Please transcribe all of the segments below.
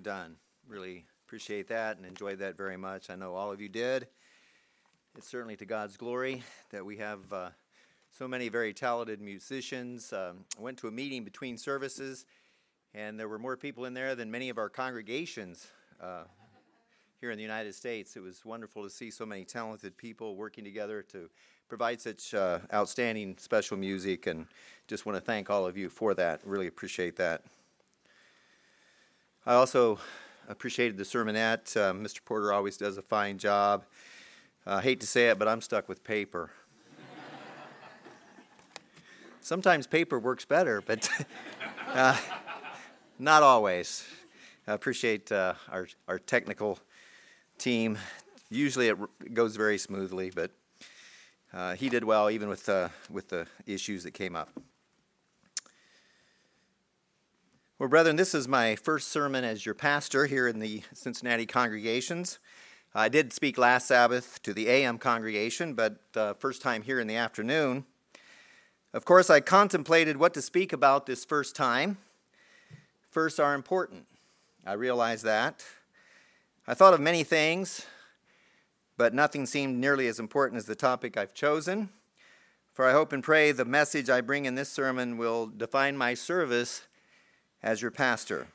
done. Really appreciate that and enjoyed that very much. I know all of you did. It's certainly to God's glory that we have uh, so many very talented musicians. Um, I went to a meeting between services, and there were more people in there than many of our congregations uh, here in the United States. It was wonderful to see so many talented people working together to provide such uh, outstanding special music, and just want to thank all of you for that. Really appreciate that. I also appreciated the sermonette. Uh, Mr. Porter always does a fine job. I uh, hate to say it, but I'm stuck with paper. Sometimes paper works better, but uh, not always. I appreciate uh, our, our technical team. Usually it goes very smoothly, but uh, he did well even with, uh, with the issues that came up. Well, brethren, this is my first sermon as your pastor here in the Cincinnati congregations. I did speak last Sabbath to the AM congregation, but uh, first time here in the afternoon. Of course, I contemplated what to speak about this first time. Firsts are important. I realize that. I thought of many things, but nothing seemed nearly as important as the topic I've chosen. For I hope and pray the message I bring in this sermon will define my service as your pastor.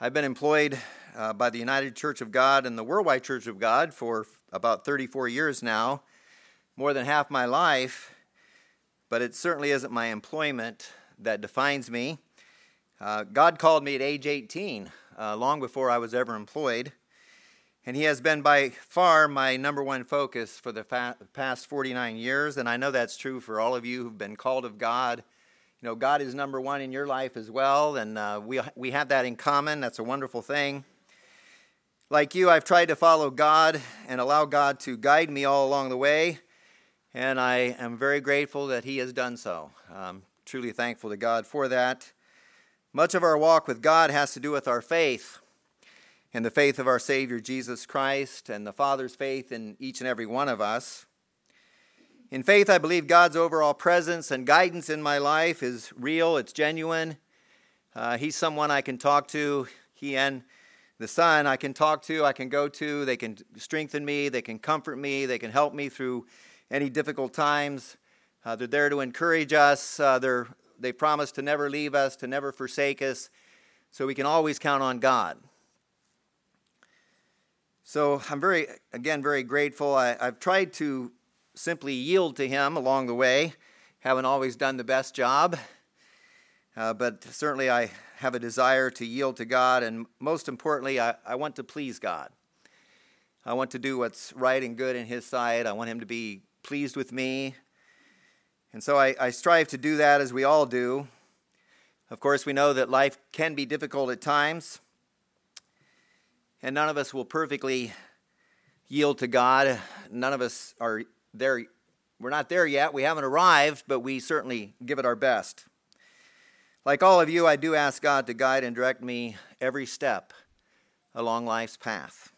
I've been employed uh, by the United Church of God and the Worldwide Church of God for about 34 years now, more than half my life, but it certainly isn't my employment that defines me. Uh, God called me at age 18, uh, long before I was ever employed, and He has been by far my number one focus for the fa- past 49 years, and I know that's true for all of you who've been called of God you know, God is number one in your life as well, and uh, we, we have that in common. That's a wonderful thing. Like you, I've tried to follow God and allow God to guide me all along the way, and I am very grateful that He has done so. I'm truly thankful to God for that. Much of our walk with God has to do with our faith and the faith of our Savior Jesus Christ and the Father's faith in each and every one of us. In faith, I believe God's overall presence and guidance in my life is real, it's genuine. Uh, he's someone I can talk to. He and the Son I can talk to, I can go to. They can strengthen me, they can comfort me, they can help me through any difficult times. Uh, they're there to encourage us. Uh, they're, they promise to never leave us, to never forsake us, so we can always count on God. So I'm very, again, very grateful. I, I've tried to simply yield to Him along the way. Haven't always done the best job, uh, but certainly I have a desire to yield to God, and most importantly, I, I want to please God. I want to do what's right and good in His sight. I want Him to be pleased with me. And so I, I strive to do that as we all do. Of course, we know that life can be difficult at times, and none of us will perfectly yield to God. None of us are there we're not there yet. We haven't arrived, but we certainly give it our best. Like all of you, I do ask God to guide and direct me every step along life's path.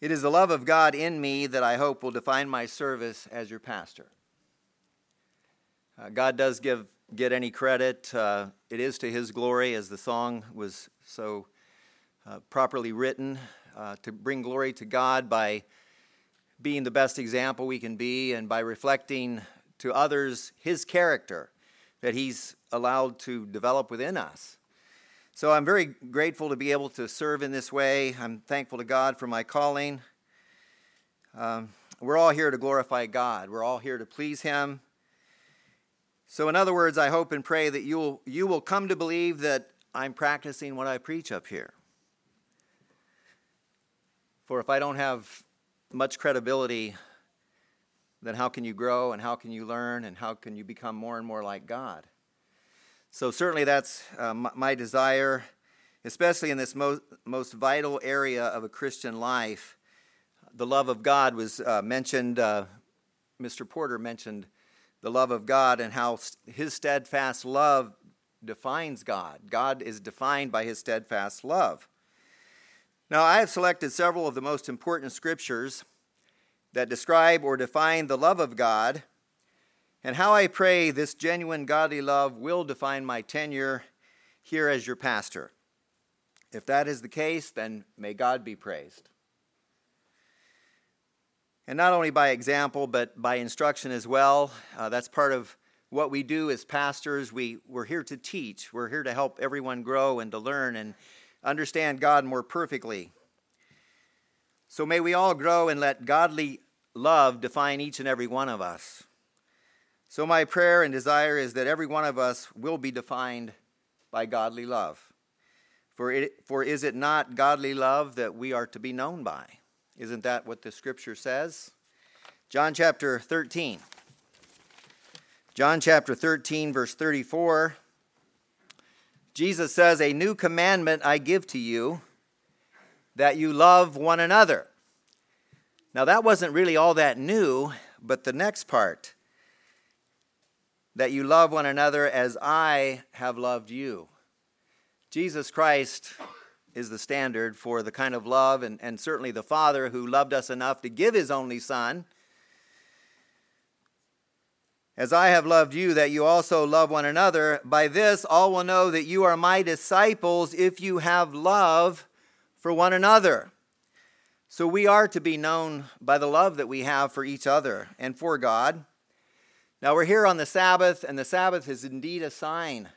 It is the love of God in me that I hope will define my service as your pastor. Uh, God does give get any credit. Uh, it is to His glory, as the song was so uh, properly written, uh, to bring glory to God by being the best example we can be and by reflecting to others his character that he's allowed to develop within us. So I'm very grateful to be able to serve in this way. I'm thankful to God for my calling. Um, we're all here to glorify God, we're all here to please him. So, in other words, I hope and pray that you'll, you will come to believe that I'm practicing what I preach up here. For if I don't have much credibility, then how can you grow and how can you learn and how can you become more and more like God? So, certainly, that's uh, my desire, especially in this most, most vital area of a Christian life. The love of God was uh, mentioned, uh, Mr. Porter mentioned the love of God and how his steadfast love defines God. God is defined by his steadfast love. Now, I have selected several of the most important scriptures that describe or define the love of God, and how I pray this genuine godly love will define my tenure here as your pastor. If that is the case, then may God be praised. And not only by example, but by instruction as well. Uh, that's part of what we do as pastors. We, we're here to teach, we're here to help everyone grow and to learn and understand God more perfectly. So may we all grow and let godly love define each and every one of us. So, my prayer and desire is that every one of us will be defined by godly love. For, it, for is it not godly love that we are to be known by? Isn't that what the scripture says? John chapter 13. John chapter 13, verse 34. Jesus says, A new commandment I give to you, that you love one another. Now, that wasn't really all that new, but the next part that you love one another as I have loved you. Jesus Christ is the standard for the kind of love, and, and certainly the Father who loved us enough to give his only Son. As I have loved you, that you also love one another. By this, all will know that you are my disciples if you have love for one another. So we are to be known by the love that we have for each other and for God. Now, we're here on the Sabbath, and the Sabbath is indeed a sign.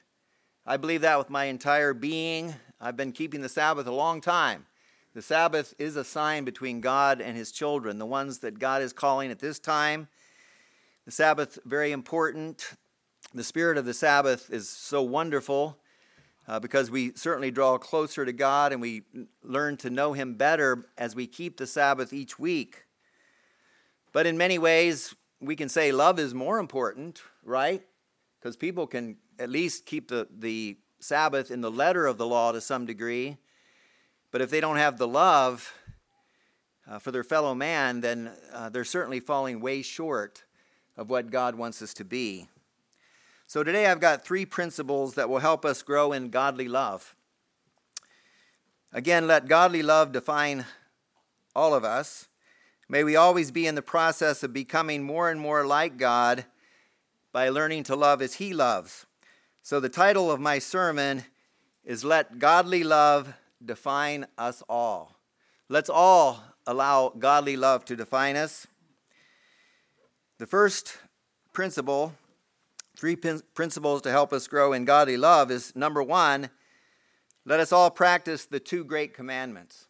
I believe that with my entire being. I've been keeping the Sabbath a long time. The Sabbath is a sign between God and his children, the ones that God is calling at this time. The Sabbath, very important. The spirit of the Sabbath is so wonderful uh, because we certainly draw closer to God and we learn to know him better as we keep the Sabbath each week. But in many ways, we can say love is more important, right? Because people can at least keep the, the Sabbath in the letter of the law to some degree. But if they don't have the love uh, for their fellow man, then uh, they're certainly falling way short of what God wants us to be. So today I've got three principles that will help us grow in godly love. Again, let godly love define all of us. May we always be in the process of becoming more and more like God by learning to love as He loves. So, the title of my sermon is Let Godly Love Define Us All. Let's all allow godly love to define us. The first principle, three principles to help us grow in godly love, is number one, let us all practice the two great commandments.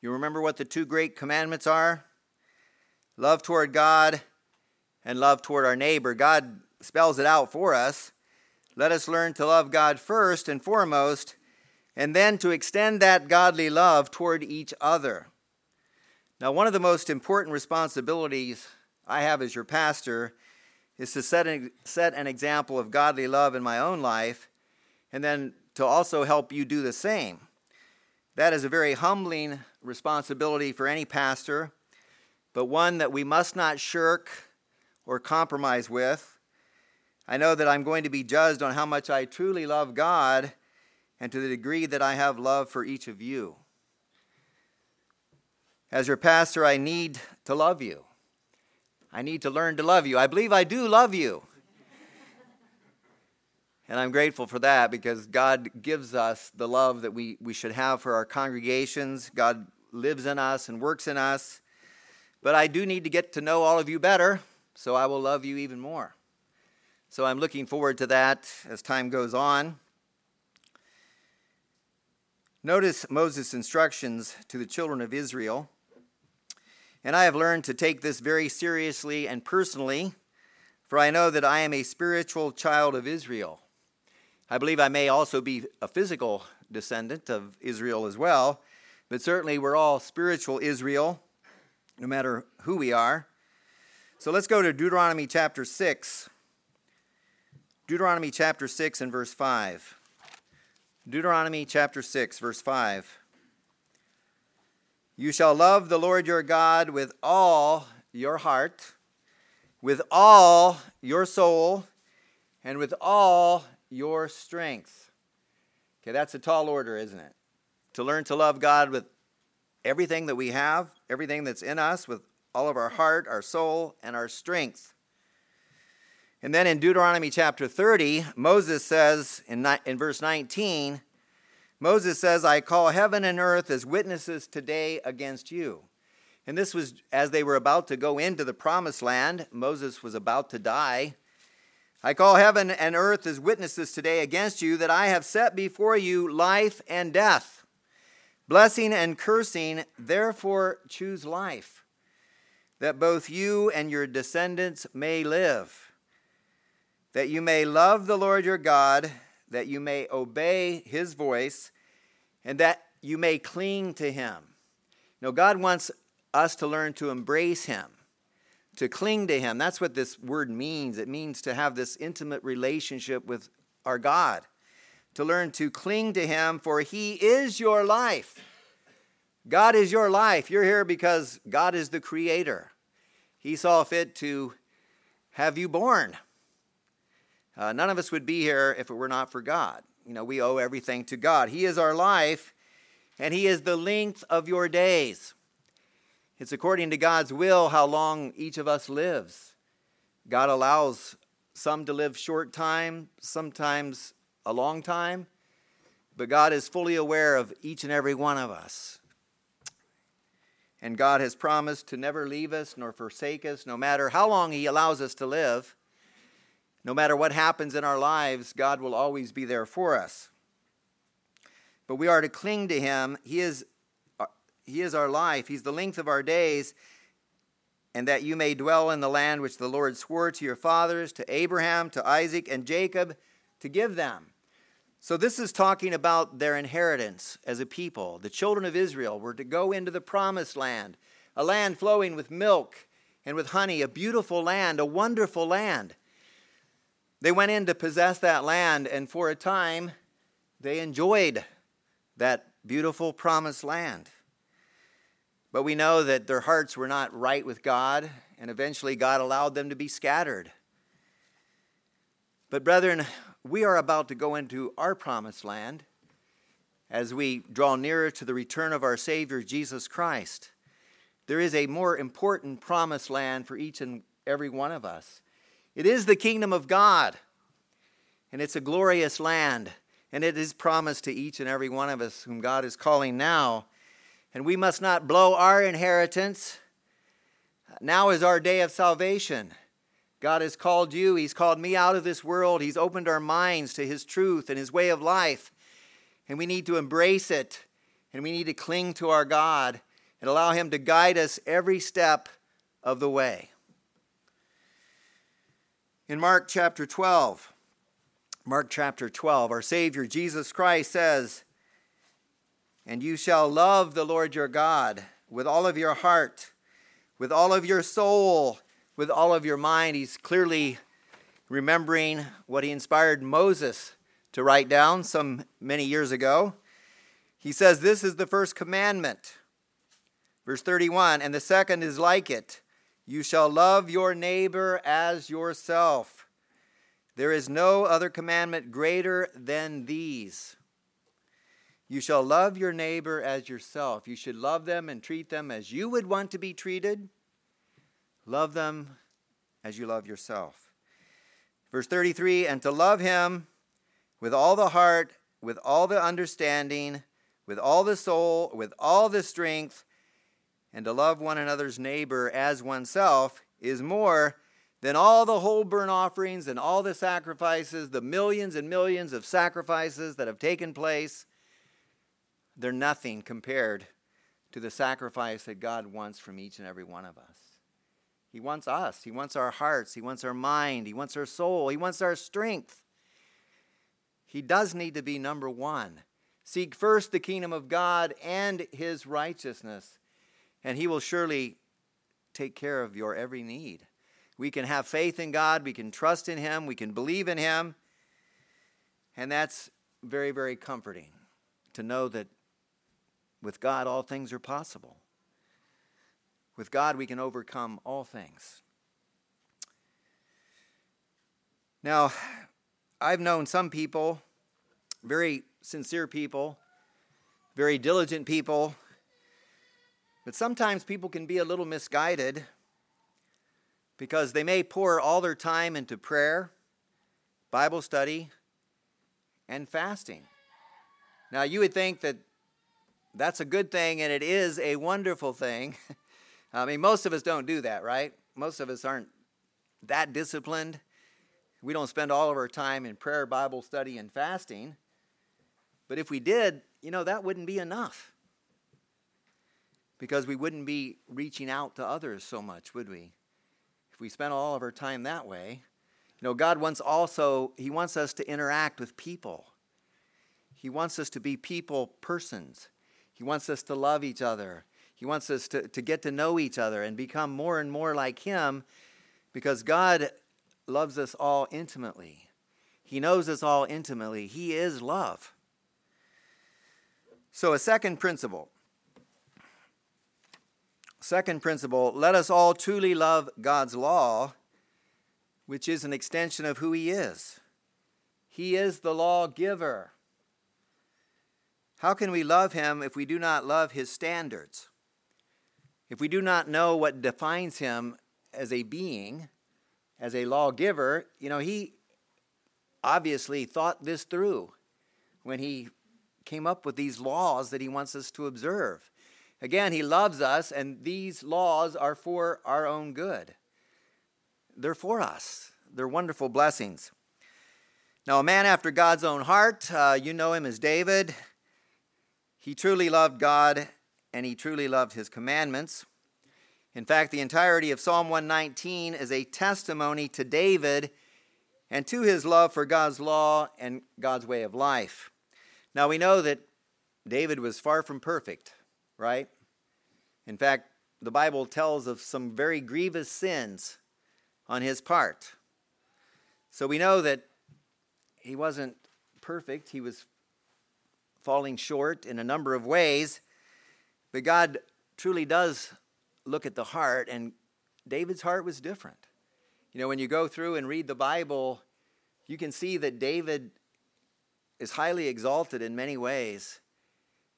You remember what the two great commandments are? Love toward God and love toward our neighbor. God spells it out for us. Let us learn to love God first and foremost, and then to extend that godly love toward each other. Now, one of the most important responsibilities I have as your pastor is to set an, set an example of godly love in my own life, and then to also help you do the same. That is a very humbling responsibility for any pastor, but one that we must not shirk or compromise with. I know that I'm going to be judged on how much I truly love God and to the degree that I have love for each of you. As your pastor, I need to love you. I need to learn to love you. I believe I do love you. And I'm grateful for that because God gives us the love that we, we should have for our congregations. God lives in us and works in us. But I do need to get to know all of you better, so I will love you even more. So I'm looking forward to that as time goes on. Notice Moses' instructions to the children of Israel. And I have learned to take this very seriously and personally, for I know that I am a spiritual child of Israel. I believe I may also be a physical descendant of Israel as well, but certainly we're all spiritual Israel, no matter who we are. So let's go to Deuteronomy chapter 6. Deuteronomy chapter 6 and verse 5. Deuteronomy chapter 6, verse 5. You shall love the Lord your God with all your heart, with all your soul, and with all your strength. Okay, that's a tall order, isn't it? To learn to love God with everything that we have, everything that's in us, with all of our heart, our soul, and our strength. And then in Deuteronomy chapter 30, Moses says in, in verse 19, Moses says, I call heaven and earth as witnesses today against you. And this was as they were about to go into the promised land. Moses was about to die. I call heaven and earth as witnesses today against you that I have set before you life and death, blessing and cursing. Therefore, choose life, that both you and your descendants may live that you may love the Lord your God, that you may obey his voice, and that you may cling to him. Now, God wants us to learn to embrace him, to cling to him. That's what this word means. It means to have this intimate relationship with our God, to learn to cling to him, for he is your life. God is your life. You're here because God is the creator. He saw fit to have you born. Uh, none of us would be here if it were not for God. You know, we owe everything to God. He is our life, and He is the length of your days. It's according to God's will how long each of us lives. God allows some to live short time, sometimes a long time, but God is fully aware of each and every one of us. And God has promised to never leave us nor forsake us, no matter how long He allows us to live. No matter what happens in our lives, God will always be there for us. But we are to cling to Him. He is, uh, he is our life, He's the length of our days, and that you may dwell in the land which the Lord swore to your fathers, to Abraham, to Isaac, and Jacob, to give them. So, this is talking about their inheritance as a people. The children of Israel were to go into the promised land, a land flowing with milk and with honey, a beautiful land, a wonderful land. They went in to possess that land, and for a time, they enjoyed that beautiful promised land. But we know that their hearts were not right with God, and eventually God allowed them to be scattered. But, brethren, we are about to go into our promised land as we draw nearer to the return of our Savior, Jesus Christ. There is a more important promised land for each and every one of us. It is the kingdom of God, and it's a glorious land, and it is promised to each and every one of us whom God is calling now. And we must not blow our inheritance. Now is our day of salvation. God has called you, He's called me out of this world, He's opened our minds to His truth and His way of life. And we need to embrace it, and we need to cling to our God and allow Him to guide us every step of the way. In Mark chapter 12, Mark chapter 12, our Savior Jesus Christ says, And you shall love the Lord your God with all of your heart, with all of your soul, with all of your mind. He's clearly remembering what he inspired Moses to write down some many years ago. He says, This is the first commandment. Verse 31 And the second is like it you shall love your neighbor as yourself. There is no other commandment greater than these. You shall love your neighbor as yourself. You should love them and treat them as you would want to be treated. Love them as you love yourself. Verse 33 And to love him with all the heart, with all the understanding, with all the soul, with all the strength, and to love one another's neighbor as oneself is more than all the whole burnt offerings and all the sacrifices, the millions and millions of sacrifices that have taken place. They're nothing compared to the sacrifice that God wants from each and every one of us. He wants us. He wants our hearts. He wants our mind. He wants our soul. He wants our strength. He does need to be number one. Seek first the kingdom of God and his righteousness, and He will surely take care of your every need. We can have faith in God, we can trust in Him, we can believe in Him, and that's very, very comforting to know that with God all things are possible. With God we can overcome all things. Now, I've known some people, very sincere people, very diligent people, but sometimes people can be a little misguided because they may pour all their time into prayer, Bible study, and fasting. Now, you would think that that's a good thing, and it is a wonderful thing. I mean, most of us don't do that, right? Most of us aren't that disciplined. We don't spend all of our time in prayer, Bible study, and fasting. But if we did, you know, that wouldn't be enough. Because we wouldn't be reaching out to others so much, would we? If we spent all of our time that way. You know, God wants also, He wants us to interact with people. He wants us to be people persons. He wants us to love each other. He wants us to, to get to know each other and become more and more like Him because God loves us all intimately. He knows us all intimately. He is love. So, a second principle. Second principle let us all truly love God's law, which is an extension of who He is. He is the lawgiver. How can we love Him if we do not love His standards? If we do not know what defines Him as a being, as a lawgiver, you know, He obviously thought this through when He came up with these laws that He wants us to observe. Again, He loves us, and these laws are for our own good. They're for us, they're wonderful blessings. Now, a man after God's own heart, uh, you know him as David. He truly loved God and he truly loved his commandments. In fact, the entirety of Psalm 119 is a testimony to David and to his love for God's law and God's way of life. Now, we know that David was far from perfect, right? In fact, the Bible tells of some very grievous sins on his part. So we know that he wasn't perfect. He was falling short in a number of ways. But God truly does look at the heart, and David's heart was different. You know, when you go through and read the Bible, you can see that David is highly exalted in many ways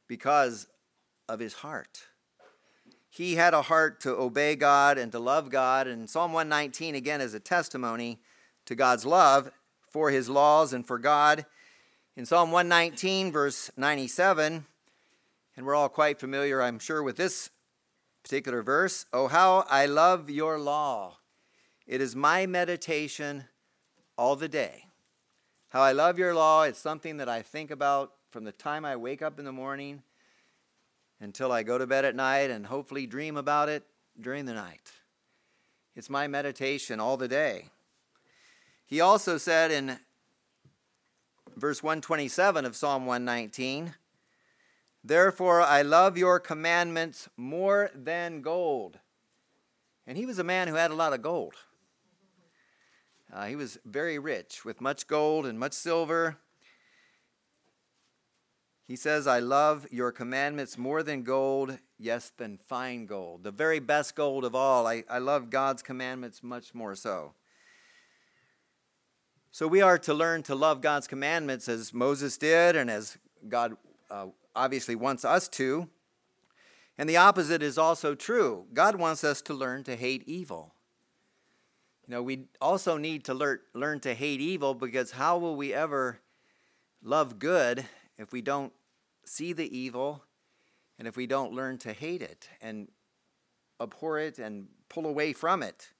because of his heart. He had a heart to obey God and to love God, and Psalm 119 again is a testimony to God's love for his laws and for God. In Psalm 119, verse 97, and we're all quite familiar, I'm sure, with this particular verse Oh, how I love your law! It is my meditation all the day. How I love your law. It's something that I think about from the time I wake up in the morning until I go to bed at night and hopefully dream about it during the night. It's my meditation all the day. He also said in verse 127 of Psalm 119 Therefore I love your commandments more than gold. And he was a man who had a lot of gold. Uh, he was very rich with much gold and much silver. He says, I love your commandments more than gold, yes, than fine gold. The very best gold of all. I, I love God's commandments much more so. So we are to learn to love God's commandments as Moses did and as God uh, obviously wants us to. And the opposite is also true. God wants us to learn to hate evil. You know, we also need to learn, learn to hate evil because how will we ever love good if we don't see the evil and if we don't learn to hate it and abhor it and pull away from it?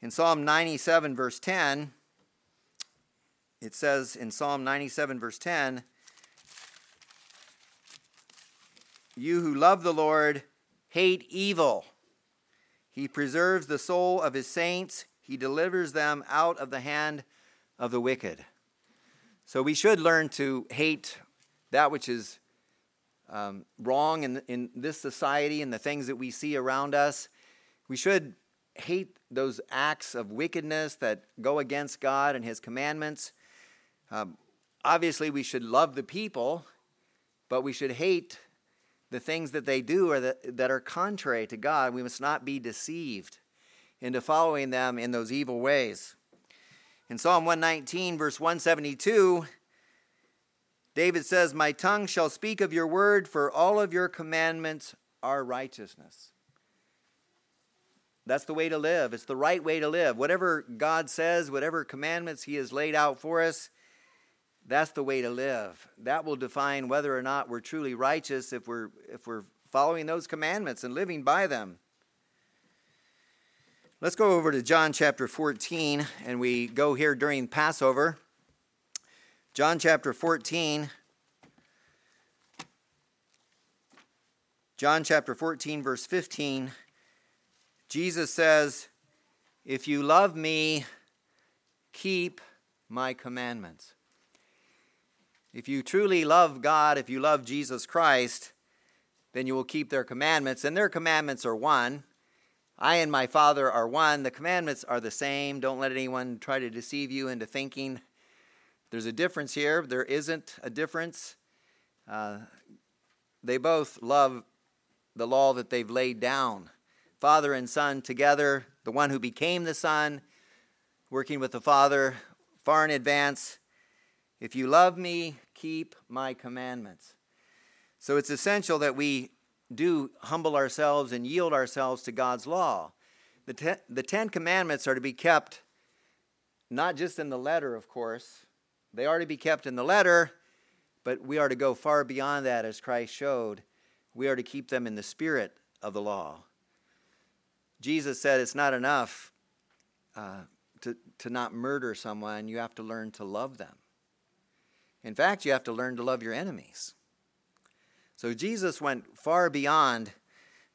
In Psalm 97, verse 10, it says in Psalm 97, verse 10, You who love the Lord hate evil. He preserves the soul of his saints, he delivers them out of the hand of the wicked. So we should learn to hate that which is um, wrong in, in this society and the things that we see around us. We should hate those acts of wickedness that go against God and His commandments. Um, obviously, we should love the people, but we should hate the things that they do or that, that are contrary to God. We must not be deceived into following them in those evil ways. In Psalm 119, verse 172, David says, My tongue shall speak of your word, for all of your commandments are righteousness. That's the way to live. It's the right way to live. Whatever God says, whatever commandments He has laid out for us, that's the way to live. That will define whether or not we're truly righteous if we're, if we're following those commandments and living by them. Let's go over to John chapter 14, and we go here during Passover. John chapter 14. John chapter 14, verse 15. Jesus says, If you love me, keep my commandments. If you truly love God, if you love Jesus Christ, then you will keep their commandments. And their commandments are one I and my Father are one. The commandments are the same. Don't let anyone try to deceive you into thinking there's a difference here. There isn't a difference. Uh, they both love the law that they've laid down. Father and Son together, the one who became the Son, working with the Father far in advance. If you love me, keep my commandments. So it's essential that we do humble ourselves and yield ourselves to God's law. The, ten, the Ten Commandments are to be kept not just in the letter, of course, they are to be kept in the letter, but we are to go far beyond that, as Christ showed. We are to keep them in the spirit of the law. Jesus said it's not enough uh, to, to not murder someone, you have to learn to love them. In fact, you have to learn to love your enemies. So Jesus went far beyond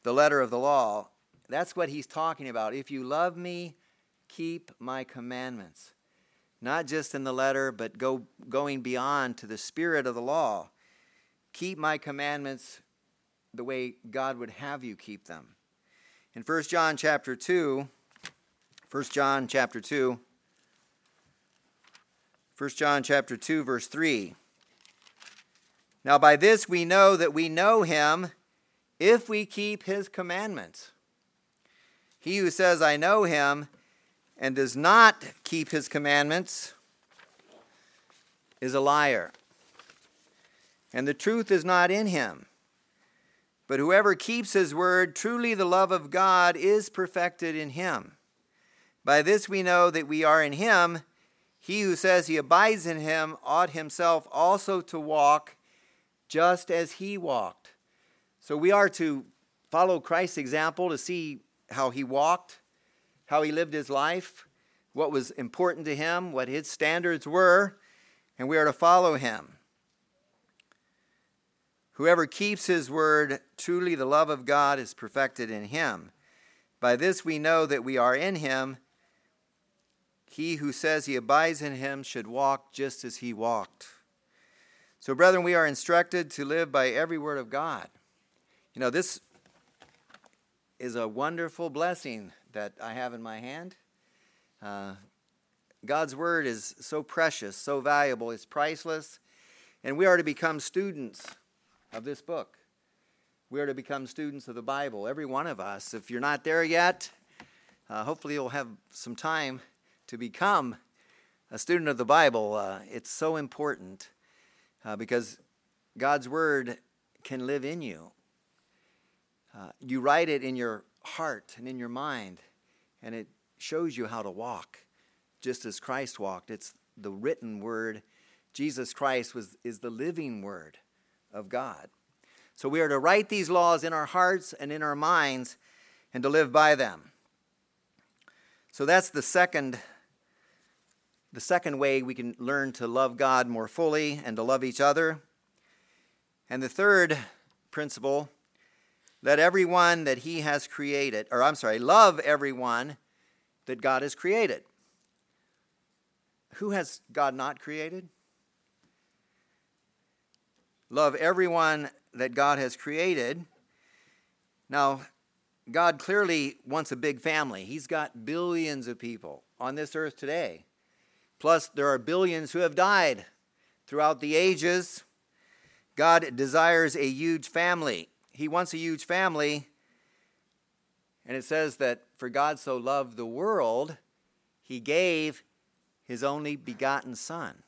the letter of the law. That's what he's talking about. If you love me, keep my commandments. Not just in the letter, but go, going beyond to the spirit of the law. Keep my commandments the way God would have you keep them. In 1 John chapter 2, 1 John chapter 2, 1 John chapter 2 verse 3 now, by this we know that we know him if we keep his commandments. He who says, I know him, and does not keep his commandments is a liar. And the truth is not in him. But whoever keeps his word, truly the love of God is perfected in him. By this we know that we are in him. He who says he abides in him ought himself also to walk just as he walked. So we are to follow Christ's example to see how he walked, how he lived his life, what was important to him, what his standards were, and we are to follow him. Whoever keeps his word, truly the love of God is perfected in him. By this we know that we are in him. He who says he abides in him should walk just as he walked. So, brethren, we are instructed to live by every word of God. You know, this is a wonderful blessing that I have in my hand. Uh, God's word is so precious, so valuable, it's priceless, and we are to become students of this book. We are to become students of the Bible, every one of us. If you're not there yet, uh, hopefully you'll have some time to become a student of the Bible. Uh, it's so important uh, because God's word can live in you. Uh, you write it in your heart and in your mind, and it shows you how to walk, just as Christ walked. It's the written word. Jesus Christ was, is the living word of God. So we are to write these laws in our hearts and in our minds and to live by them. So that's the second the second way we can learn to love God more fully and to love each other. And the third principle let everyone that he has created, or I'm sorry, love everyone that God has created. Who has God not created? Love everyone that God has created. Now, God clearly wants a big family. He's got billions of people on this earth today. Plus, there are billions who have died throughout the ages. God desires a huge family. He wants a huge family. And it says that for God so loved the world, he gave his only begotten Son.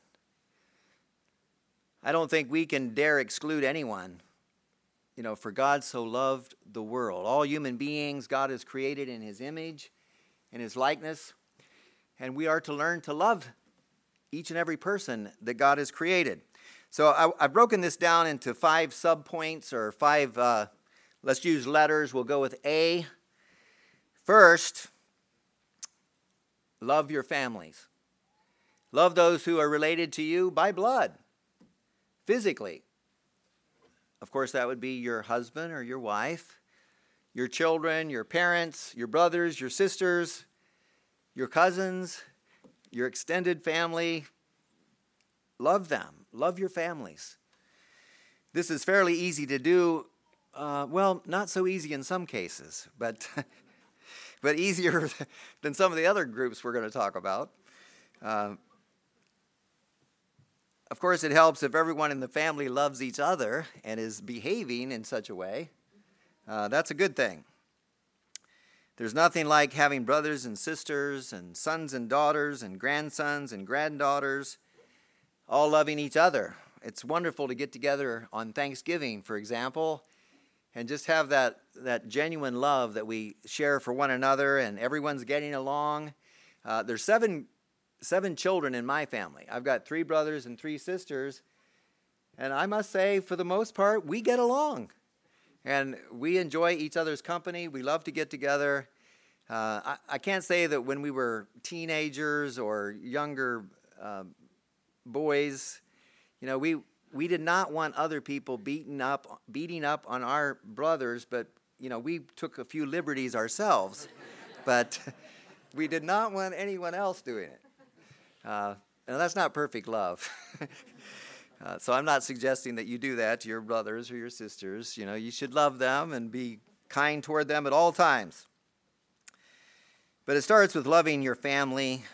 I don't think we can dare exclude anyone you know, for God so loved the world. All human beings, God has created in his image, in his likeness, and we are to learn to love each and every person that God has created. So I, have broken this down into five subpoints or five, uh, let's use letters. We'll go with A. First, love your families. Love those who are related to you by blood, physically. Of course, that would be your husband or your wife, your children, your parents, your brothers, your sisters, your cousins, your extended family. Love them, love your families. This is fairly easy to do. Uh, well, not so easy in some cases, but, but easier than some of the other groups we're going to talk about. Uh, of course, it helps if everyone in the family loves each other and is behaving in such a way. Uh, that's a good thing. There's nothing like having brothers and sisters, and sons and daughters, and grandsons and granddaughters all loving each other. It's wonderful to get together on Thanksgiving, for example, and just have that, that genuine love that we share for one another, and everyone's getting along. Uh, there's seven seven children in my family. I've got three brothers and three sisters. And I must say, for the most part, we get along. And we enjoy each other's company. We love to get together. Uh, I, I, can't say that when we were teenagers or younger uh, boys, you know, we, we did not want other people beating up, beating up on our brothers, but, you know, we took a few liberties ourselves. but we did not want anyone else doing it. Uh, and that's not perfect love. uh, so I'm not suggesting that you do that to your brothers or your sisters. You know, you should love them and be kind toward them at all times. But it starts with loving your family,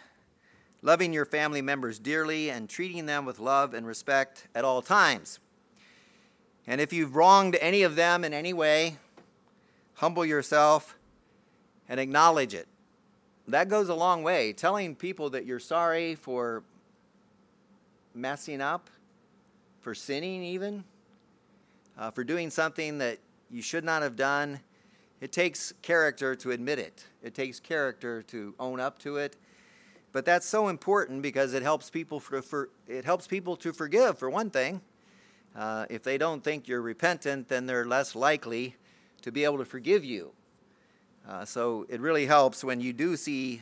loving your family members dearly, and treating them with love and respect at all times. And if you've wronged any of them in any way, humble yourself and acknowledge it that goes a long way. Telling people that you're sorry for messing up, for sinning, even, uh, for doing something that you should not have done. It takes character to admit it, it takes character to own up to it. But that's so important because it helps people for, for it helps people to forgive for one thing. Uh, if they don't think you're repentant, then they're less likely to be able to forgive you. Uh, so it really helps when you do see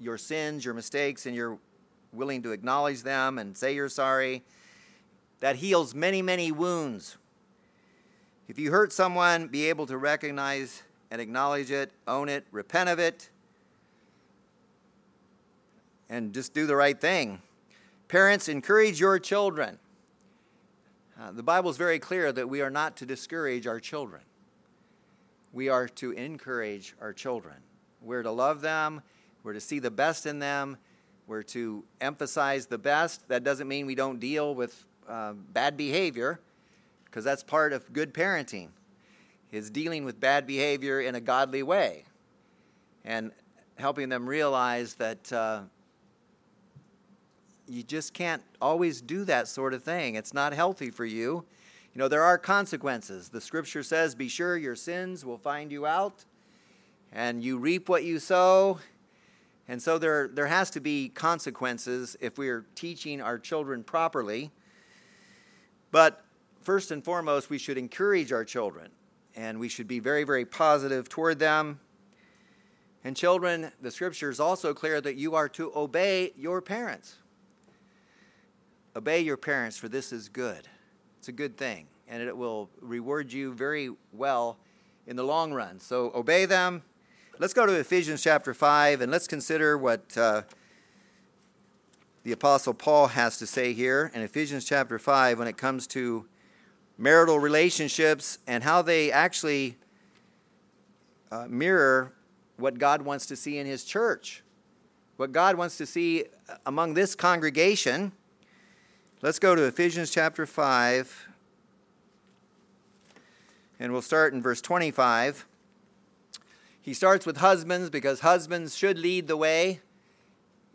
your sins, your mistakes, and you're willing to acknowledge them and say you're sorry. That heals many, many wounds. If you hurt someone, be able to recognize and acknowledge it, own it, repent of it, and just do the right thing. Parents, encourage your children. Uh, the Bible is very clear that we are not to discourage our children we are to encourage our children. We're to love them, we're to see the best in them, we're to emphasize the best. That doesn't mean we don't deal with uh, bad behavior, because that's part of good parenting, is dealing with bad behavior in a godly way and helping them realize that uh, you just can't always do that sort of thing. It's not healthy for you. You know, there are consequences. The scripture says, Be sure your sins will find you out, and you reap what you sow. And so there, there has to be consequences if we are teaching our children properly. But first and foremost, we should encourage our children, and we should be very, very positive toward them. And children, the scripture is also clear that you are to obey your parents. Obey your parents, for this is good. It's a good thing, and it will reward you very well in the long run. So obey them. Let's go to Ephesians chapter 5 and let's consider what uh, the Apostle Paul has to say here in Ephesians chapter 5 when it comes to marital relationships and how they actually uh, mirror what God wants to see in His church, what God wants to see among this congregation. Let's go to Ephesians chapter 5, and we'll start in verse 25. He starts with husbands because husbands should lead the way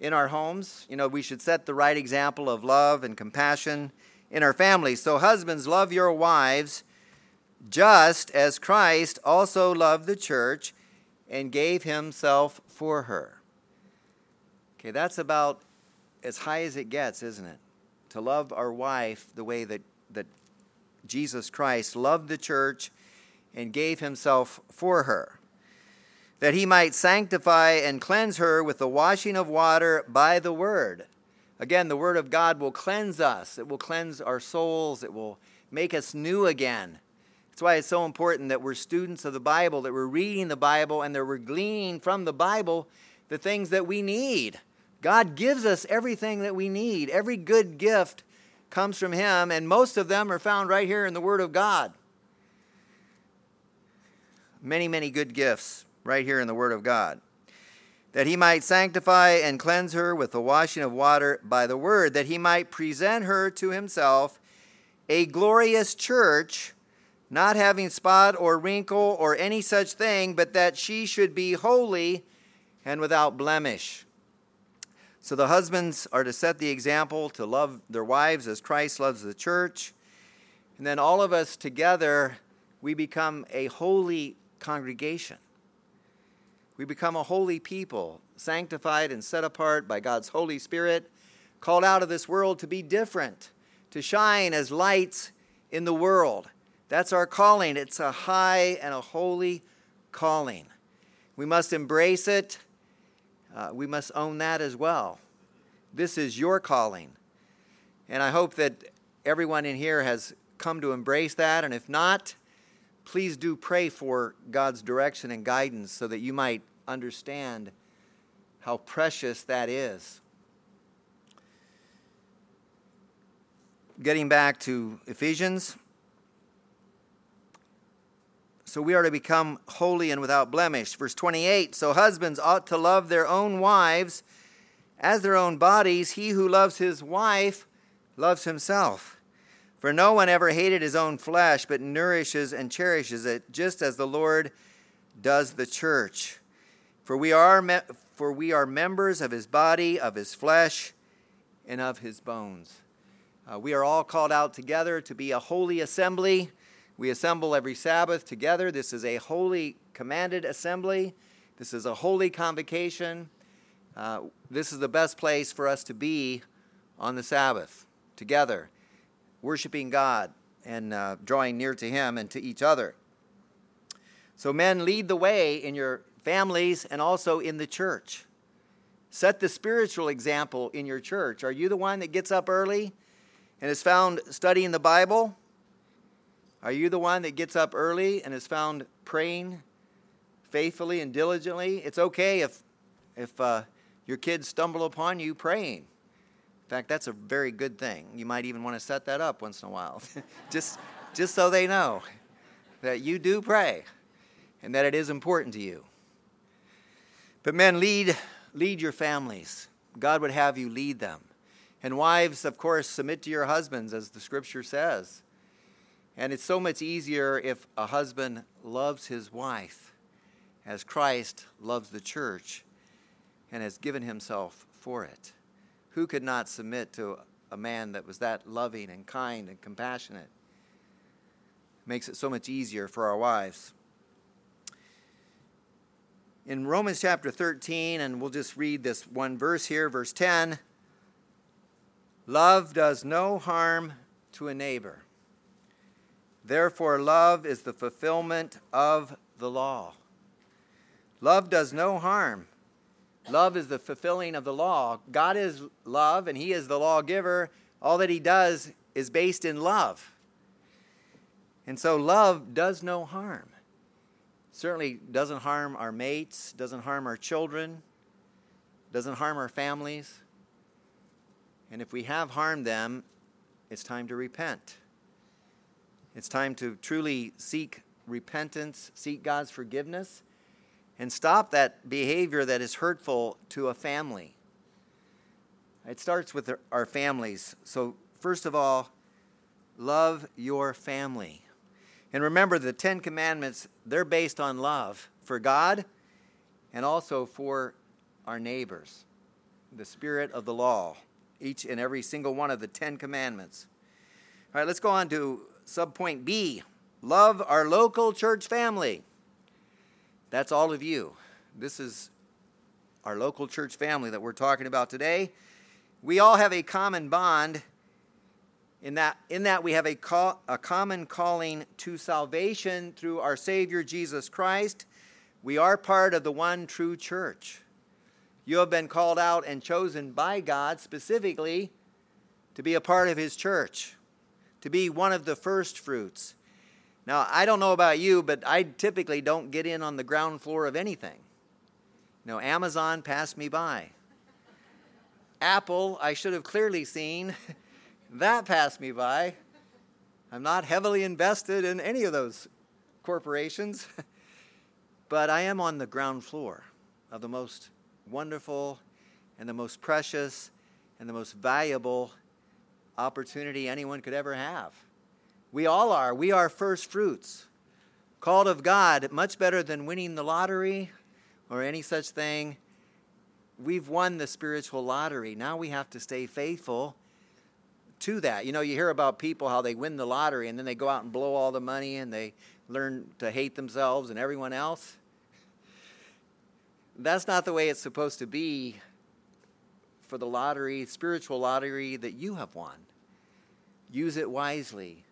in our homes. You know, we should set the right example of love and compassion in our families. So, husbands, love your wives just as Christ also loved the church and gave himself for her. Okay, that's about as high as it gets, isn't it? To love our wife the way that, that Jesus Christ loved the church and gave himself for her, that he might sanctify and cleanse her with the washing of water by the word. Again, the word of God will cleanse us, it will cleanse our souls, it will make us new again. That's why it's so important that we're students of the Bible, that we're reading the Bible, and that we're gleaning from the Bible the things that we need. God gives us everything that we need. Every good gift comes from Him, and most of them are found right here in the Word of God. Many, many good gifts right here in the Word of God. That He might sanctify and cleanse her with the washing of water by the Word, that He might present her to Himself a glorious church, not having spot or wrinkle or any such thing, but that she should be holy and without blemish. So the husbands are to set the example to love their wives as Christ loves the church. And then all of us together, we become a holy congregation. We become a holy people, sanctified and set apart by God's Holy Spirit, called out of this world to be different, to shine as lights in the world. That's our calling. It's a high and a holy calling. We must embrace it uh, we must own that as well. This is your calling. And I hope that everyone in here has come to embrace that. And if not, please do pray for God's direction and guidance so that you might understand how precious that is. Getting back to Ephesians, so we are to become holy and without blemish. Verse 28 So husbands ought to love their own wives as their own bodies. He who loves his wife loves himself. For no one ever hated his own flesh, but nourishes and cherishes it, just as the Lord does the church. For we are, me- for we are members of his body, of his flesh, and of his bones. Uh, we are all called out together to be a holy assembly we assemble every Sabbath together. This is a holy commanded assembly. This is a holy convocation. Uh, this is the best place for us to be on the Sabbath together, worshiping God and uh, drawing near to Him and to each other. So, men, lead the way in your families and also in the church. Set the spiritual example in your church. Are you the one that gets up early and is found studying the Bible? Are you the one that gets up early and is found praying faithfully and diligently? It's okay if, if uh, your kids stumble upon you praying. In fact, that's a very good thing. You might even want to set that up once in a while, just, just so they know that you do pray and that it is important to you. But men, lead, lead your families. God would have you lead them. And wives, of course, submit to your husbands, as the scripture says. And it's so much easier if a husband loves his wife as Christ loves the church and has given himself for it. Who could not submit to a man that was that loving and kind and compassionate? Makes it so much easier for our wives. In Romans chapter 13, and we'll just read this one verse here, verse 10 love does no harm to a neighbor. Therefore, love is the fulfillment of the law. Love does no harm. Love is the fulfilling of the law. God is love, and He is the lawgiver. All that He does is based in love. And so, love does no harm. Certainly doesn't harm our mates, doesn't harm our children, doesn't harm our families. And if we have harmed them, it's time to repent. It's time to truly seek repentance, seek God's forgiveness, and stop that behavior that is hurtful to a family. It starts with our families. So, first of all, love your family. And remember, the Ten Commandments, they're based on love for God and also for our neighbors. The spirit of the law, each and every single one of the Ten Commandments. All right, let's go on to subpoint B love our local church family. That's all of you. This is our local church family that we're talking about today. We all have a common bond in that, in that we have a, call, a common calling to salvation through our Savior Jesus Christ. We are part of the one true church. You have been called out and chosen by God specifically to be a part of His church, to be one of the first fruits. Now, I don't know about you, but I typically don't get in on the ground floor of anything. You know, Amazon passed me by. Apple, I should have clearly seen. that passed me by. I'm not heavily invested in any of those corporations, but I am on the ground floor of the most wonderful and the most precious and the most valuable opportunity anyone could ever have. We all are. We are first fruits, called of God, much better than winning the lottery or any such thing. We've won the spiritual lottery. Now we have to stay faithful to that. You know, you hear about people how they win the lottery and then they go out and blow all the money and they learn to hate themselves and everyone else. That's not the way it's supposed to be for the lottery, spiritual lottery that you have won. Use it wisely.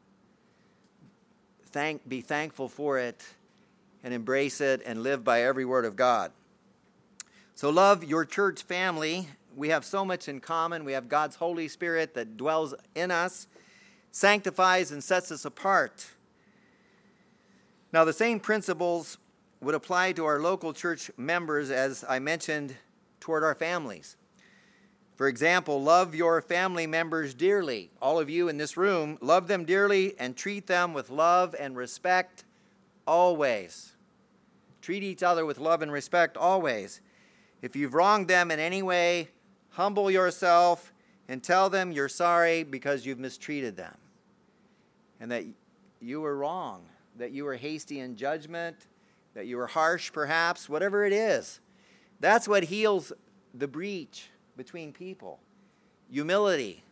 Thank, be thankful for it and embrace it and live by every word of God. So, love your church family we have so much in common. We have God's Holy Spirit that dwells in us, sanctifies, and sets us apart. Now, the same principles would apply to our local church members as I mentioned toward our families. For example, love your family members dearly. All of you in this room, love them dearly and treat them with love and respect always. Treat each other with love and respect always. If you've wronged them in any way, humble yourself and tell them you're sorry because you've mistreated them and that you were wrong, that you were hasty in judgment, that you were harsh perhaps, whatever it is. That's what heals the breach between people humility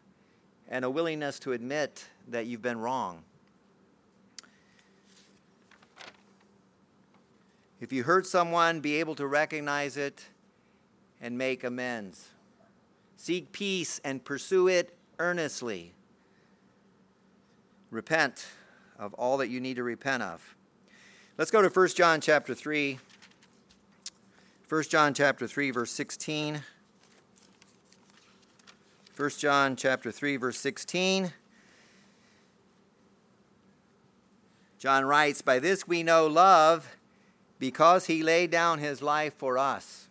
and a willingness to admit that you've been wrong. If you hurt someone, be able to recognize it and make amends. Seek peace and pursue it earnestly. Repent of all that you need to repent of. Let's go to 1 John chapter 3. 1 John chapter 3 verse 16. 1 John chapter 3 verse 16. John writes, "By this we know love because he laid down his life for us."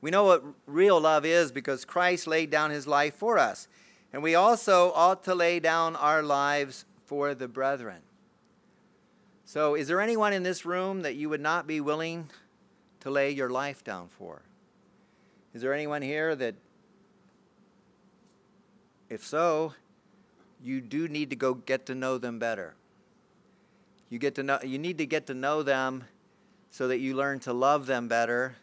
We know what real love is because Christ laid down his life for us. And we also ought to lay down our lives for the brethren. So, is there anyone in this room that you would not be willing to lay your life down for? Is there anyone here that, if so, you do need to go get to know them better? You, get to know, you need to get to know them so that you learn to love them better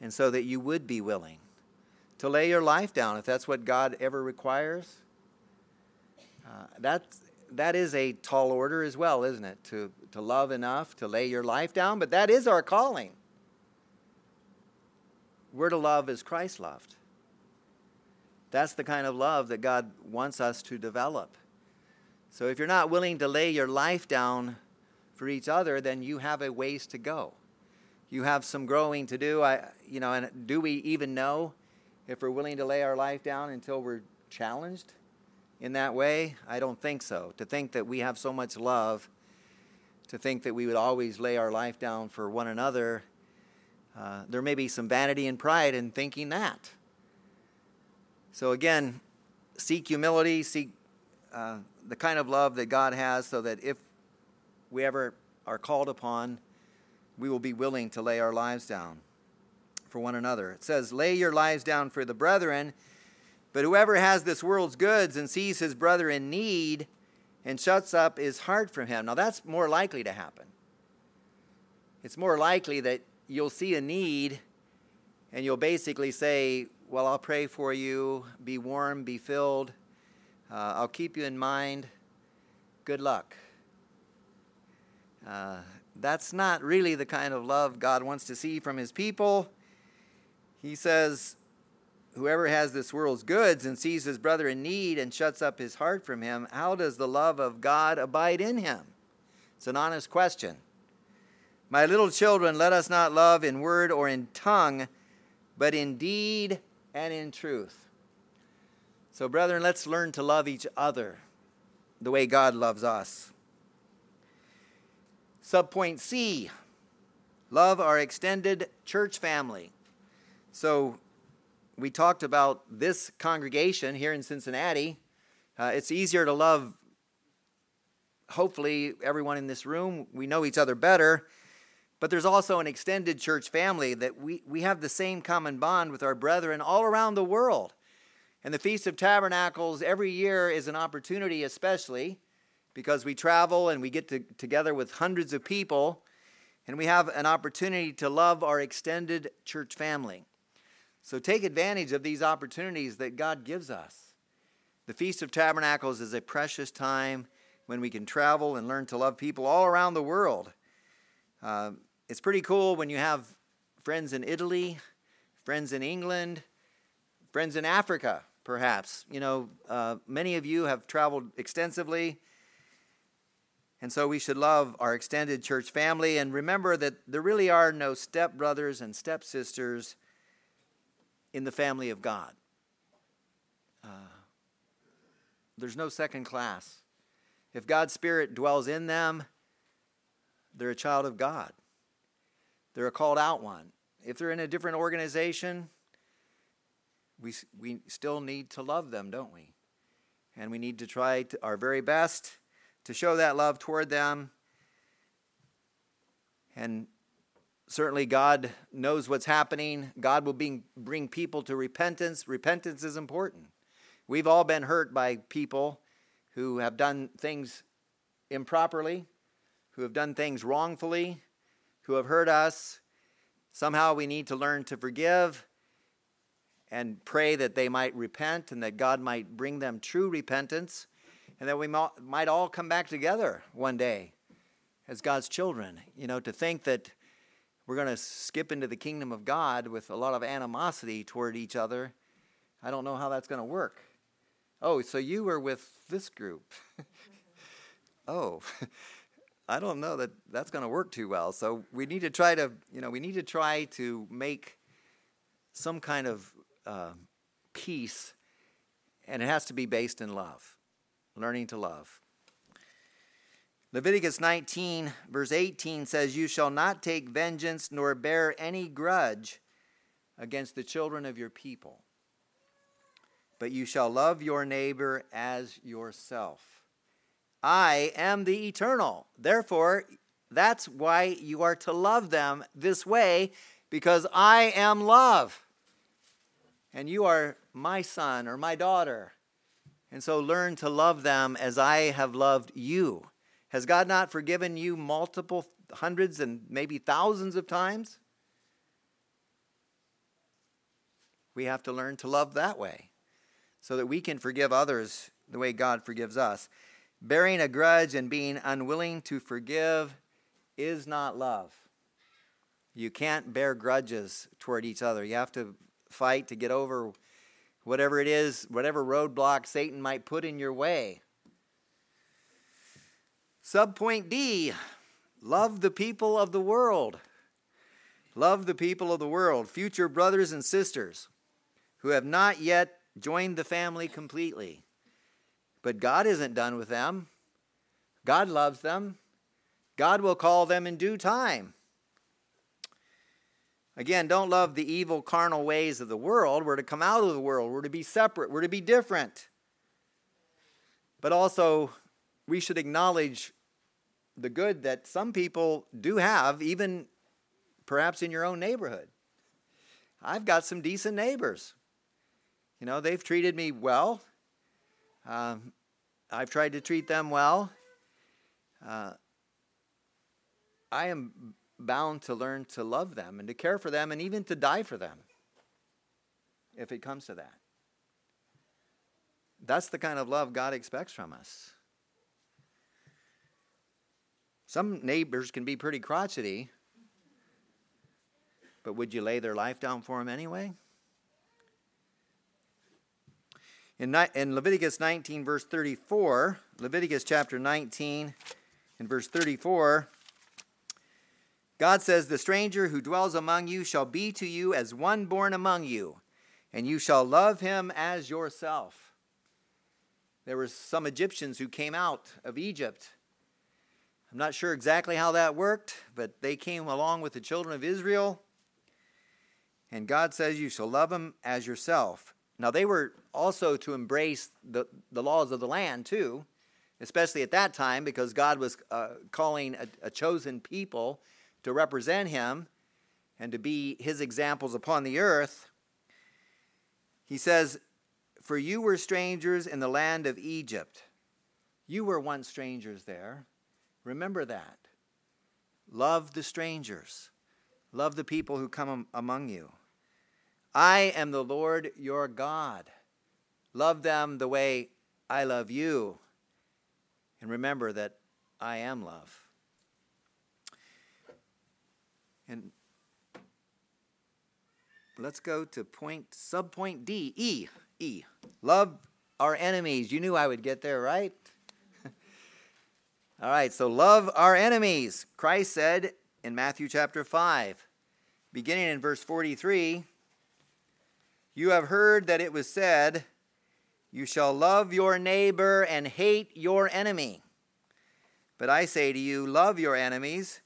and so that you would be willing to lay your life down if that's what God ever requires. Uh, that, that is a tall order as well, isn't it? To, to love enough to lay your life down, but that is our calling. We're to love as Christ loved. That's the kind of love that God wants us to develop. So if you're not willing to lay your life down for each other, then you have a ways to go you have some growing to do. I, you know, and do we even know if we're willing to lay our life down until we're challenged in that way? I don't think so. To think that we have so much love, to think that we would always lay our life down for one another, uh, there may be some vanity and pride in thinking that. So again, seek humility, seek uh, the kind of love that God has, so that if we ever are called upon we will be willing to lay our lives down for one another. It says, Lay your lives down for the brethren, but whoever has this world's goods and sees his brother in need and shuts up his heart from him. Now, that's more likely to happen. It's more likely that you'll see a need and you'll basically say, Well, I'll pray for you, be warm, be filled, uh, I'll keep you in mind. Good luck. Uh, that's not really the kind of love God wants to see from his people. He says, Whoever has this world's goods and sees his brother in need and shuts up his heart from him, how does the love of God abide in him? It's an honest question. My little children, let us not love in word or in tongue, but in deed and in truth. So, brethren, let's learn to love each other the way God loves us. Subpoint C love our extended church family. So, we talked about this congregation here in Cincinnati. Uh, it's easier to love, hopefully, everyone in this room. We know each other better. But there's also an extended church family that we, we have the same common bond with our brethren all around the world. And the Feast of Tabernacles every year is an opportunity, especially because we travel and we get to, together with hundreds of people, and we have an opportunity to love our extended church family. So take advantage of these opportunities that God gives us. The Feast of Tabernacles is a precious time when we can travel and learn to love people all around the world. Uh, it's pretty cool when you have friends in Italy, friends in England, friends in Africa, perhaps. You know, uh, many of you have traveled extensively. And so we should love our extended church family and remember that there really are no stepbrothers and stepsisters in the family of God. Uh, there's no second class. If God's Spirit dwells in them, they're a child of God. They're a called out one. If they're in a different organization, we, we still need to love them, don't we? And we need to try to, our very best to show that love toward them. And certainly God knows what's happening. God will bring, bring people to repentance. Repentance is important. We've all been hurt by people who have done things improperly, who have done things wrongfully, who have hurt us. Somehow we need to learn to forgive and pray that they might repent and that God might bring them true repentance and that we might all come back together one day as God's children. You know, to think that we're going to skip into the kingdom of God with a lot of animosity toward each other. I don't know how that's going to work. Oh, so you were with this group. oh, I don't know that that's going to work too well. So we need to try to, you know, we need to try to make some kind of uh, peace, and it has to be based in love, learning to love. Leviticus 19, verse 18 says, You shall not take vengeance nor bear any grudge against the children of your people, but you shall love your neighbor as yourself. I am the eternal. Therefore, that's why you are to love them this way, because I am love. And you are my son or my daughter. And so learn to love them as I have loved you. Has God not forgiven you multiple hundreds and maybe thousands of times? We have to learn to love that way so that we can forgive others the way God forgives us. Bearing a grudge and being unwilling to forgive is not love. You can't bear grudges toward each other. You have to fight to get over whatever it is, whatever roadblock Satan might put in your way. Subpoint D love the people of the world. Love the people of the world, future brothers and sisters who have not yet joined the family completely. But God isn't done with them. God loves them. God will call them in due time. Again, don't love the evil carnal ways of the world. We're to come out of the world. We're to be separate. We're to be different. But also, we should acknowledge the good that some people do have, even perhaps in your own neighborhood. I've got some decent neighbors. You know, they've treated me well. Um, I've tried to treat them well. Uh, I am bound to learn to love them and to care for them and even to die for them if it comes to that. That's the kind of love God expects from us. Some neighbors can be pretty crotchety, but would you lay their life down for them anyway? In, in Leviticus 19, verse 34, Leviticus chapter 19, in verse 34, God says, The stranger who dwells among you shall be to you as one born among you, and you shall love him as yourself. There were some Egyptians who came out of Egypt. I'm not sure exactly how that worked, but they came along with the children of Israel. And God says, You shall love them as yourself. Now, they were also to embrace the, the laws of the land, too, especially at that time, because God was uh, calling a, a chosen people to represent Him and to be His examples upon the earth. He says, For you were strangers in the land of Egypt. You were once strangers there. Remember that. Love the strangers, love the people who come among you. I am the Lord your God. Love them the way I love you. And remember that I am love. And let's go to point subpoint D, E, E. Love our enemies. You knew I would get there, right? All right, so love our enemies. Christ said in Matthew chapter 5, beginning in verse 43, you have heard that it was said, You shall love your neighbor and hate your enemy. But I say to you, love your enemies,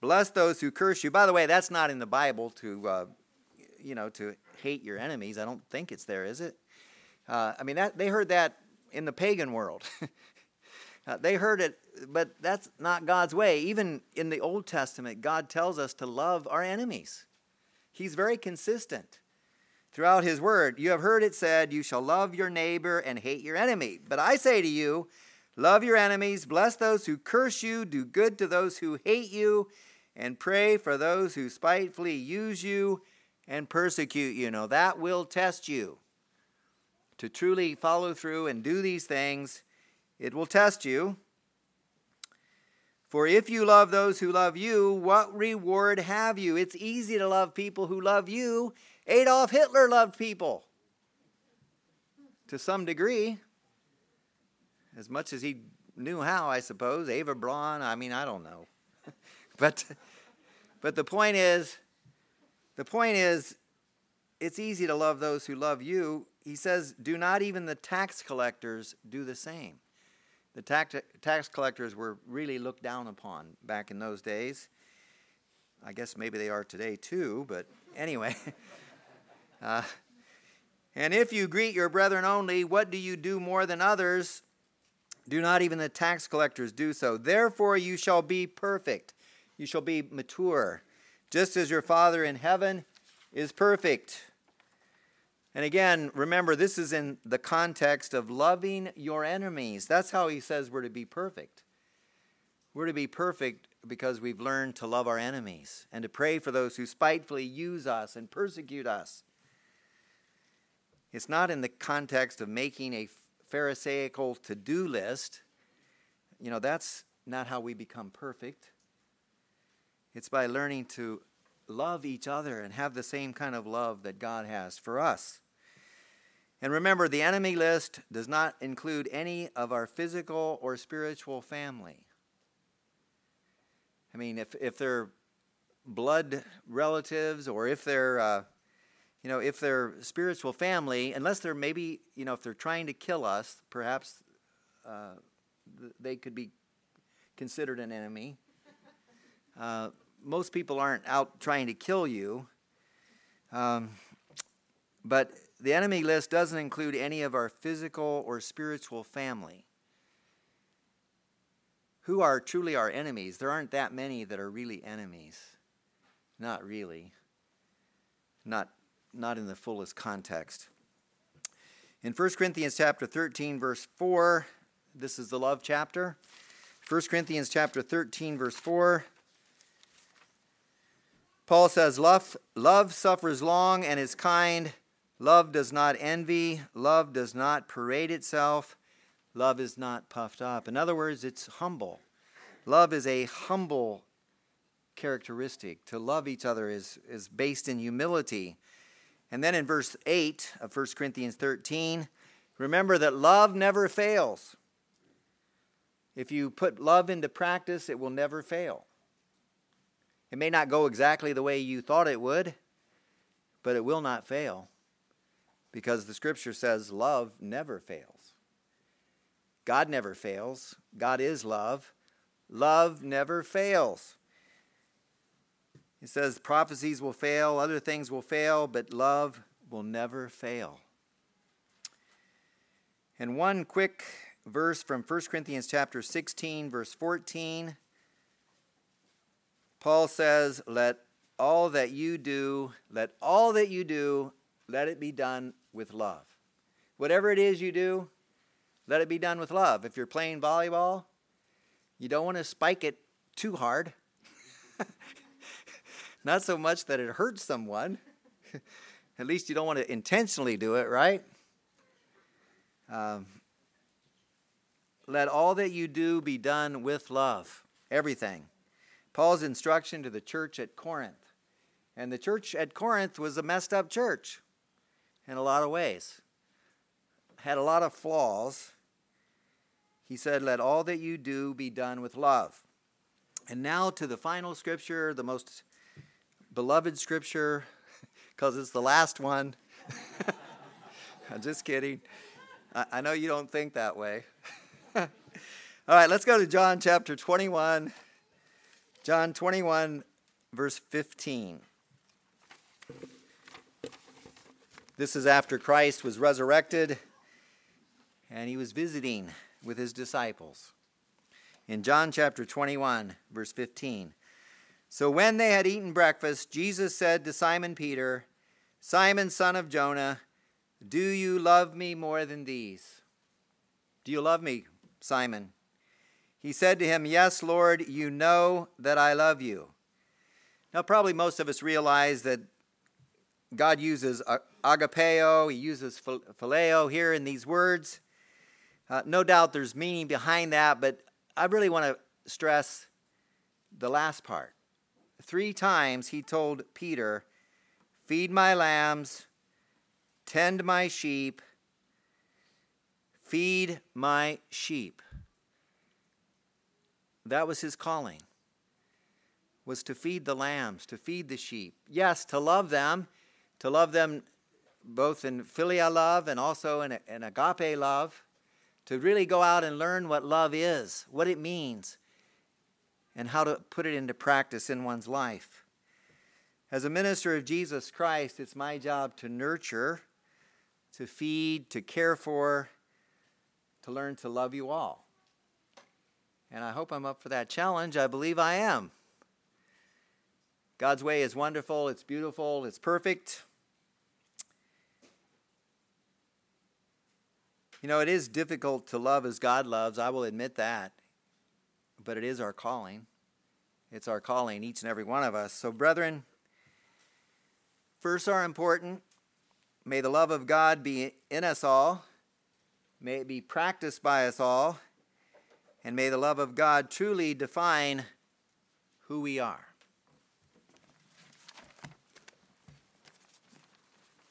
bless those who curse you. By the way, that's not in the Bible to, uh, you know, to hate your enemies. I don't think it's there, is it? Uh, I mean, that, they heard that in the pagan world. uh, they heard it, but that's not God's way. Even in the Old Testament, God tells us to love our enemies. He's very consistent throughout his word. You have heard it said, You shall love your neighbor and hate your enemy. But I say to you, love your enemies, bless those who curse you, do good to those who hate you, and pray for those who spitefully use you and persecute you. Now that will test you. To truly follow through and do these things, it will test you. For if you love those who love you, what reward have you? It's easy to love people who love you Adolf Hitler loved people to some degree, as much as he knew how, I suppose. Eva Braun, I mean, I don't know. but, but the point is, the point is, it's easy to love those who love you. He says, do not even the tax collectors do the same. The tax, tax collectors were really looked down upon back in those days. I guess maybe they are today too, but anyway. Uh, and if you greet your brethren only, what do you do more than others? Do not even the tax collectors do so. Therefore, you shall be perfect. You shall be mature, just as your Father in heaven is perfect. And again, remember, this is in the context of loving your enemies. That's how he says we're to be perfect. We're to be perfect because we've learned to love our enemies and to pray for those who spitefully use us and persecute us. It's not in the context of making a Pharisaical to do list. You know, that's not how we become perfect. It's by learning to love each other and have the same kind of love that God has for us. And remember, the enemy list does not include any of our physical or spiritual family. I mean, if, if they're blood relatives or if they're uh, you know, if they're spiritual family, unless they're maybe, you know, if they're trying to kill us, perhaps uh, they could be considered an enemy. Uh, most people aren't out trying to kill you. Um, but the enemy list doesn't include any of our physical or spiritual family. Who are truly our enemies? There aren't that many that are really enemies. Not really. Not not in the fullest context. In 1 Corinthians chapter 13 verse 4, this is the love chapter. 1 Corinthians chapter 13 verse 4 Paul says love love suffers long and is kind. Love does not envy, love does not parade itself, love is not puffed up. In other words, it's humble. Love is a humble characteristic. To love each other is, is based in humility. And then in verse 8 of 1 Corinthians 13, remember that love never fails. If you put love into practice, it will never fail. It may not go exactly the way you thought it would, but it will not fail because the scripture says love never fails. God never fails. God is love. Love never fails. He says prophecies will fail, other things will fail, but love will never fail. And one quick verse from 1 Corinthians chapter 16 verse 14 Paul says, "Let all that you do, let all that you do, let it be done with love. Whatever it is you do, let it be done with love. If you're playing volleyball, you don't want to spike it too hard. Not so much that it hurts someone. At least you don't want to intentionally do it, right? Um, let all that you do be done with love. Everything. Paul's instruction to the church at Corinth. And the church at Corinth was a messed up church in a lot of ways. Had a lot of flaws. He said, Let all that you do be done with love. And now to the final scripture, the most beloved scripture, because it's the last one. I'm just kidding. I, I know you don't think that way. All right, let's go to John chapter 21. John 21, verse 15. This is after Christ was resurrected and he was visiting with his disciples. In John chapter 21, verse 15. So when they had eaten breakfast, Jesus said to Simon Peter, Simon, son of Jonah, do you love me more than these? Do you love me, Simon? He said to him, Yes, Lord, you know that I love you. Now, probably most of us realize that God uses agapeo, he uses phileo here in these words. Uh, no doubt there's meaning behind that, but I really want to stress the last part. Three times he told Peter, Feed my lambs, tend my sheep, feed my sheep. That was his calling. Was to feed the lambs, to feed the sheep. Yes, to love them, to love them both in filial love and also in, in agape love, to really go out and learn what love is, what it means, and how to put it into practice in one's life. As a minister of Jesus Christ, it's my job to nurture, to feed, to care for, to learn to love you all. And I hope I'm up for that challenge. I believe I am. God's way is wonderful, it's beautiful, it's perfect. You know, it is difficult to love as God loves. I will admit that. But it is our calling. It's our calling, each and every one of us. So, brethren, first are important. May the love of God be in us all. May it be practiced by us all. And may the love of God truly define who we are.